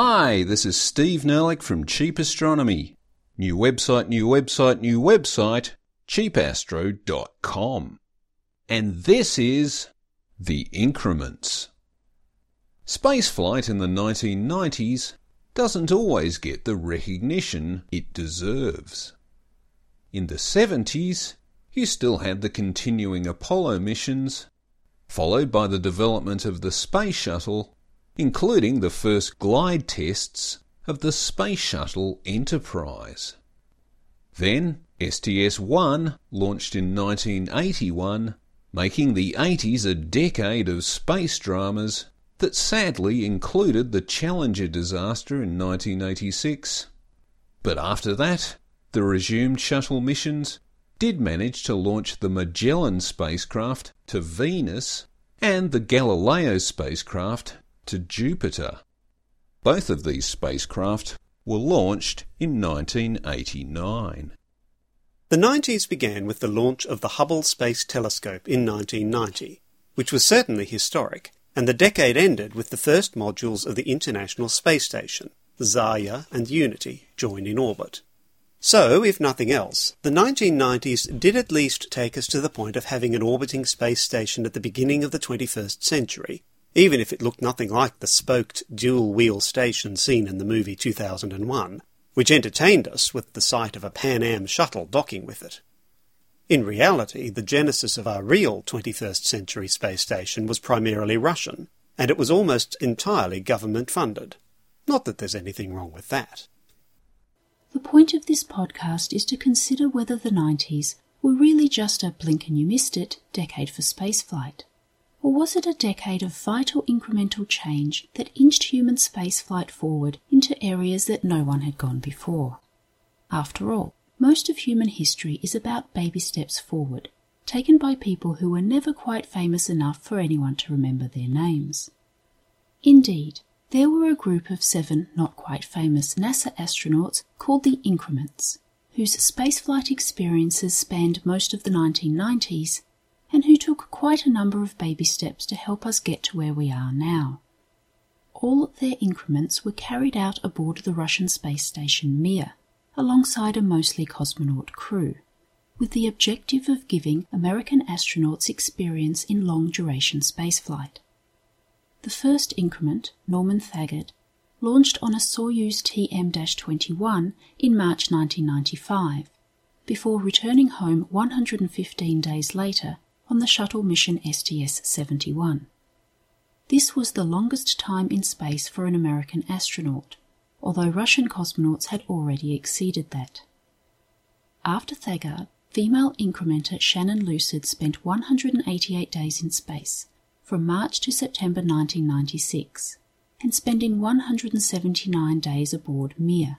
Hi, this is Steve Nerlich from Cheap Astronomy. New website, new website, new website, cheapastro.com. And this is The Increments. Spaceflight in the 1990s doesn't always get the recognition it deserves. In the 70s, you still had the continuing Apollo missions, followed by the development of the Space Shuttle including the first glide tests of the Space Shuttle Enterprise. Then STS-1 launched in 1981, making the 80s a decade of space dramas that sadly included the Challenger disaster in 1986. But after that, the resumed shuttle missions did manage to launch the Magellan spacecraft to Venus and the Galileo spacecraft to Jupiter. Both of these spacecraft were launched in 1989. The 90s began with the launch of the Hubble Space Telescope in 1990, which was certainly historic, and the decade ended with the first modules of the International Space Station, Zarya and Unity, joined in orbit. So, if nothing else, the 1990s did at least take us to the point of having an orbiting space station at the beginning of the 21st century, even if it looked nothing like the spoked dual wheel station seen in the movie 2001, which entertained us with the sight of a Pan Am shuttle docking with it. In reality, the genesis of our real 21st century space station was primarily Russian, and it was almost entirely government funded. Not that there's anything wrong with that. The point of this podcast is to consider whether the 90s were really just a blink and you missed it decade for spaceflight. Or was it a decade of vital incremental change that inched human spaceflight forward into areas that no one had gone before? After all, most of human history is about baby steps forward, taken by people who were never quite famous enough for anyone to remember their names. Indeed, there were a group of seven not quite famous NASA astronauts called the Increments, whose spaceflight experiences spanned most of the 1990s and who took quite a number of baby steps to help us get to where we are now. All their increments were carried out aboard the Russian space station Mir, alongside a mostly cosmonaut crew, with the objective of giving American astronauts experience in long duration spaceflight. The first increment, Norman Thagard, launched on a Soyuz TM 21 in March 1995, before returning home 115 days later on the shuttle mission STS 71. This was the longest time in space for an American astronaut, although Russian cosmonauts had already exceeded that. After Thagard, female incrementer Shannon Lucid spent 188 days in space, from March to September 1996, and spending 179 days aboard Mir.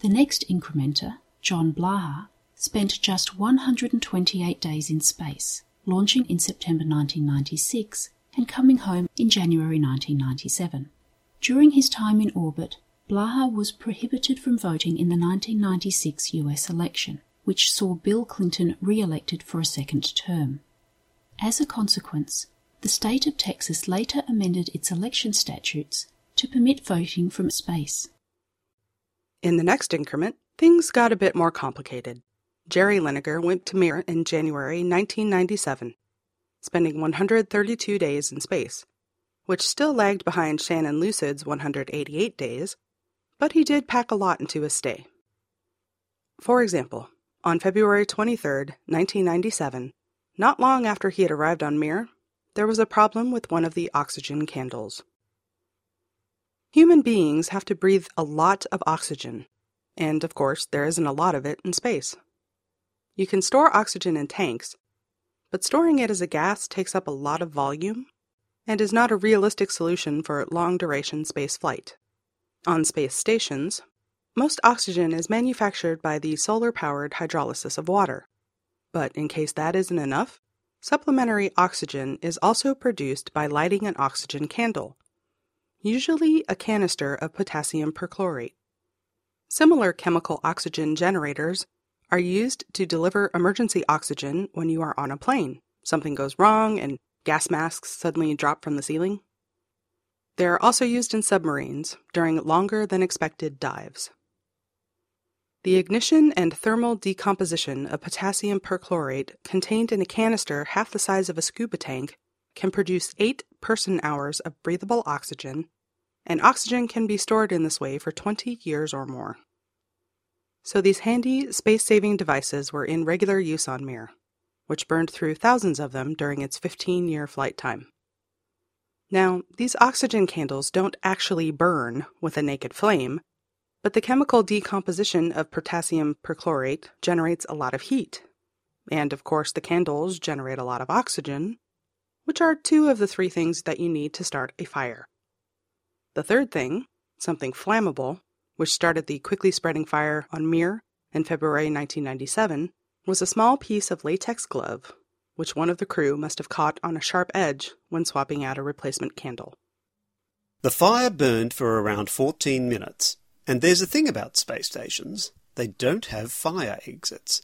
The next incrementer, John Blaha, spent just 128 days in space, launching in September 1996 and coming home in January 1997. During his time in orbit, Blaha was prohibited from voting in the 1996 US election, which saw Bill Clinton re elected for a second term. As a consequence, the state of Texas later amended its election statutes to permit voting from space. In the next increment, things got a bit more complicated. Jerry Linenger went to Mir in January 1997, spending 132 days in space, which still lagged behind Shannon Lucid's 188 days, but he did pack a lot into his stay. For example, on February 23, 1997, not long after he had arrived on Mir, there was a problem with one of the oxygen candles. Human beings have to breathe a lot of oxygen, and of course, there isn't a lot of it in space. You can store oxygen in tanks, but storing it as a gas takes up a lot of volume and is not a realistic solution for long duration space flight. On space stations, most oxygen is manufactured by the solar powered hydrolysis of water. But in case that isn't enough, supplementary oxygen is also produced by lighting an oxygen candle, usually a canister of potassium perchlorate. Similar chemical oxygen generators are used to deliver emergency oxygen when you are on a plane. Something goes wrong and gas masks suddenly drop from the ceiling. They are also used in submarines during longer than expected dives. The ignition and thermal decomposition of potassium perchlorate contained in a canister half the size of a scuba tank can produce 8 person hours of breathable oxygen, and oxygen can be stored in this way for 20 years or more. So these handy space saving devices were in regular use on Mir, which burned through thousands of them during its 15 year flight time. Now, these oxygen candles don't actually burn with a naked flame, but the chemical decomposition of potassium perchlorate generates a lot of heat. And of course, the candles generate a lot of oxygen, which are two of the three things that you need to start a fire. The third thing, something flammable, which started the quickly spreading fire on Mir in February 1997, was a small piece of latex glove which one of the crew must have caught on a sharp edge when swapping out a replacement candle. The fire burned for around 14 minutes, and there's a thing about space stations they don't have fire exits.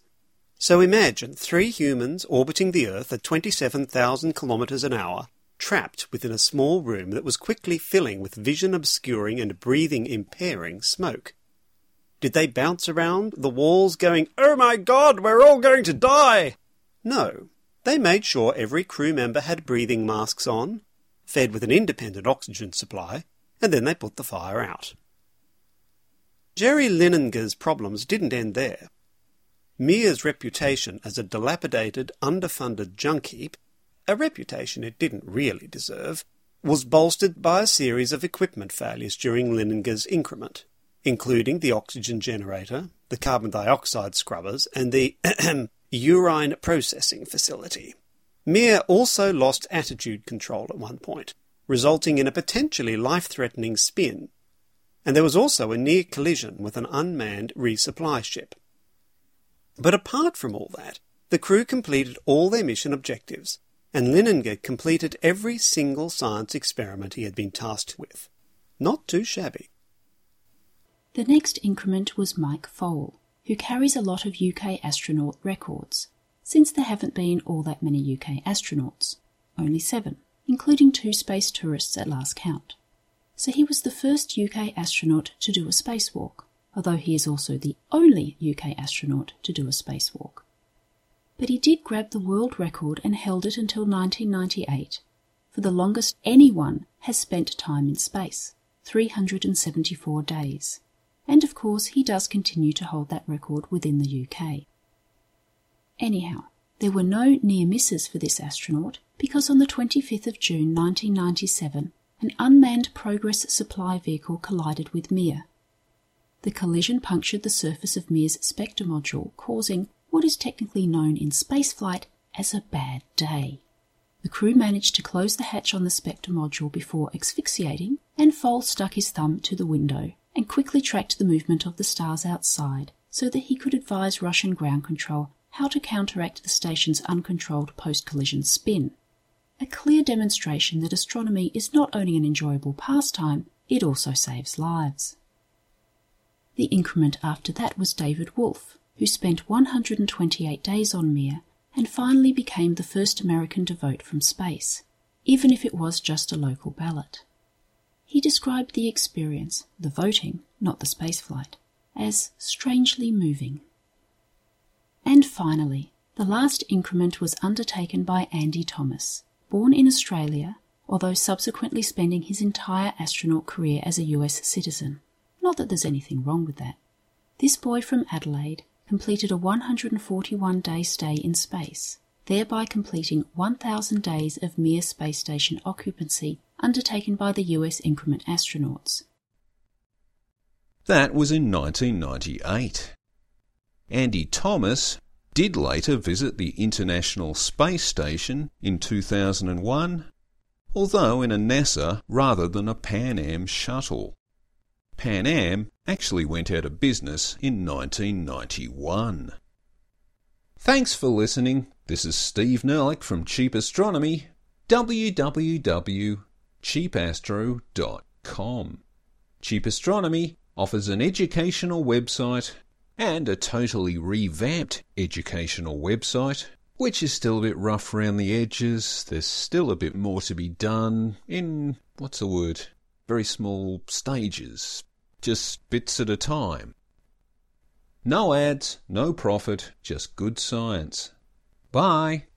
So imagine three humans orbiting the Earth at 27,000 kilometers an hour, trapped within a small room that was quickly filling with vision obscuring and breathing impairing smoke. Did they bounce around the walls going, Oh my god, we're all going to die? No, they made sure every crew member had breathing masks on, fed with an independent oxygen supply, and then they put the fire out. Jerry Linenger's problems didn't end there. Mir's reputation as a dilapidated, underfunded junk heap, a reputation it didn't really deserve, was bolstered by a series of equipment failures during Linenger's increment, including the oxygen generator, the carbon dioxide scrubbers, and the urine processing facility. Mir also lost attitude control at one point, resulting in a potentially life threatening spin, and there was also a near collision with an unmanned resupply ship. But apart from all that, the crew completed all their mission objectives, and Linenger completed every single science experiment he had been tasked with. Not too shabby. The next increment was Mike Foale who carries a lot of UK astronaut records, since there haven't been all that many UK astronauts, only seven, including two space tourists at last count. So he was the first UK astronaut to do a spacewalk, although he is also the only UK astronaut to do a spacewalk. But he did grab the world record and held it until 1998, for the longest anyone has spent time in space 374 days and of course he does continue to hold that record within the UK. Anyhow, there were no near misses for this astronaut because on the 25th of June 1997, an unmanned Progress supply vehicle collided with Mir. The collision punctured the surface of Mir's Spektr module, causing what is technically known in spaceflight as a bad day. The crew managed to close the hatch on the Spektr module before asphyxiating, and Foale stuck his thumb to the window and quickly tracked the movement of the stars outside so that he could advise Russian ground control how to counteract the station's uncontrolled post collision spin. A clear demonstration that astronomy is not only an enjoyable pastime, it also saves lives. The increment after that was David Wolf, who spent 128 days on Mir and finally became the first American to vote from space, even if it was just a local ballot. He described the experience, the voting, not the spaceflight, as strangely moving. And finally, the last increment was undertaken by Andy Thomas, born in Australia, although subsequently spending his entire astronaut career as a US citizen. Not that there's anything wrong with that. This boy from Adelaide completed a 141 day stay in space, thereby completing 1,000 days of Mir space station occupancy undertaken by the US increment astronauts. That was in 1998. Andy Thomas did later visit the International Space Station in 2001, although in a NASA rather than a Pan Am shuttle. Pan Am actually went out of business in 1991. Thanks for listening. This is Steve Nerlich from Cheap Astronomy. www cheapastro.com. Cheap Astronomy offers an educational website and a totally revamped educational website, which is still a bit rough around the edges. There's still a bit more to be done in, what's the word? Very small stages, just bits at a time. No ads, no profit, just good science. Bye.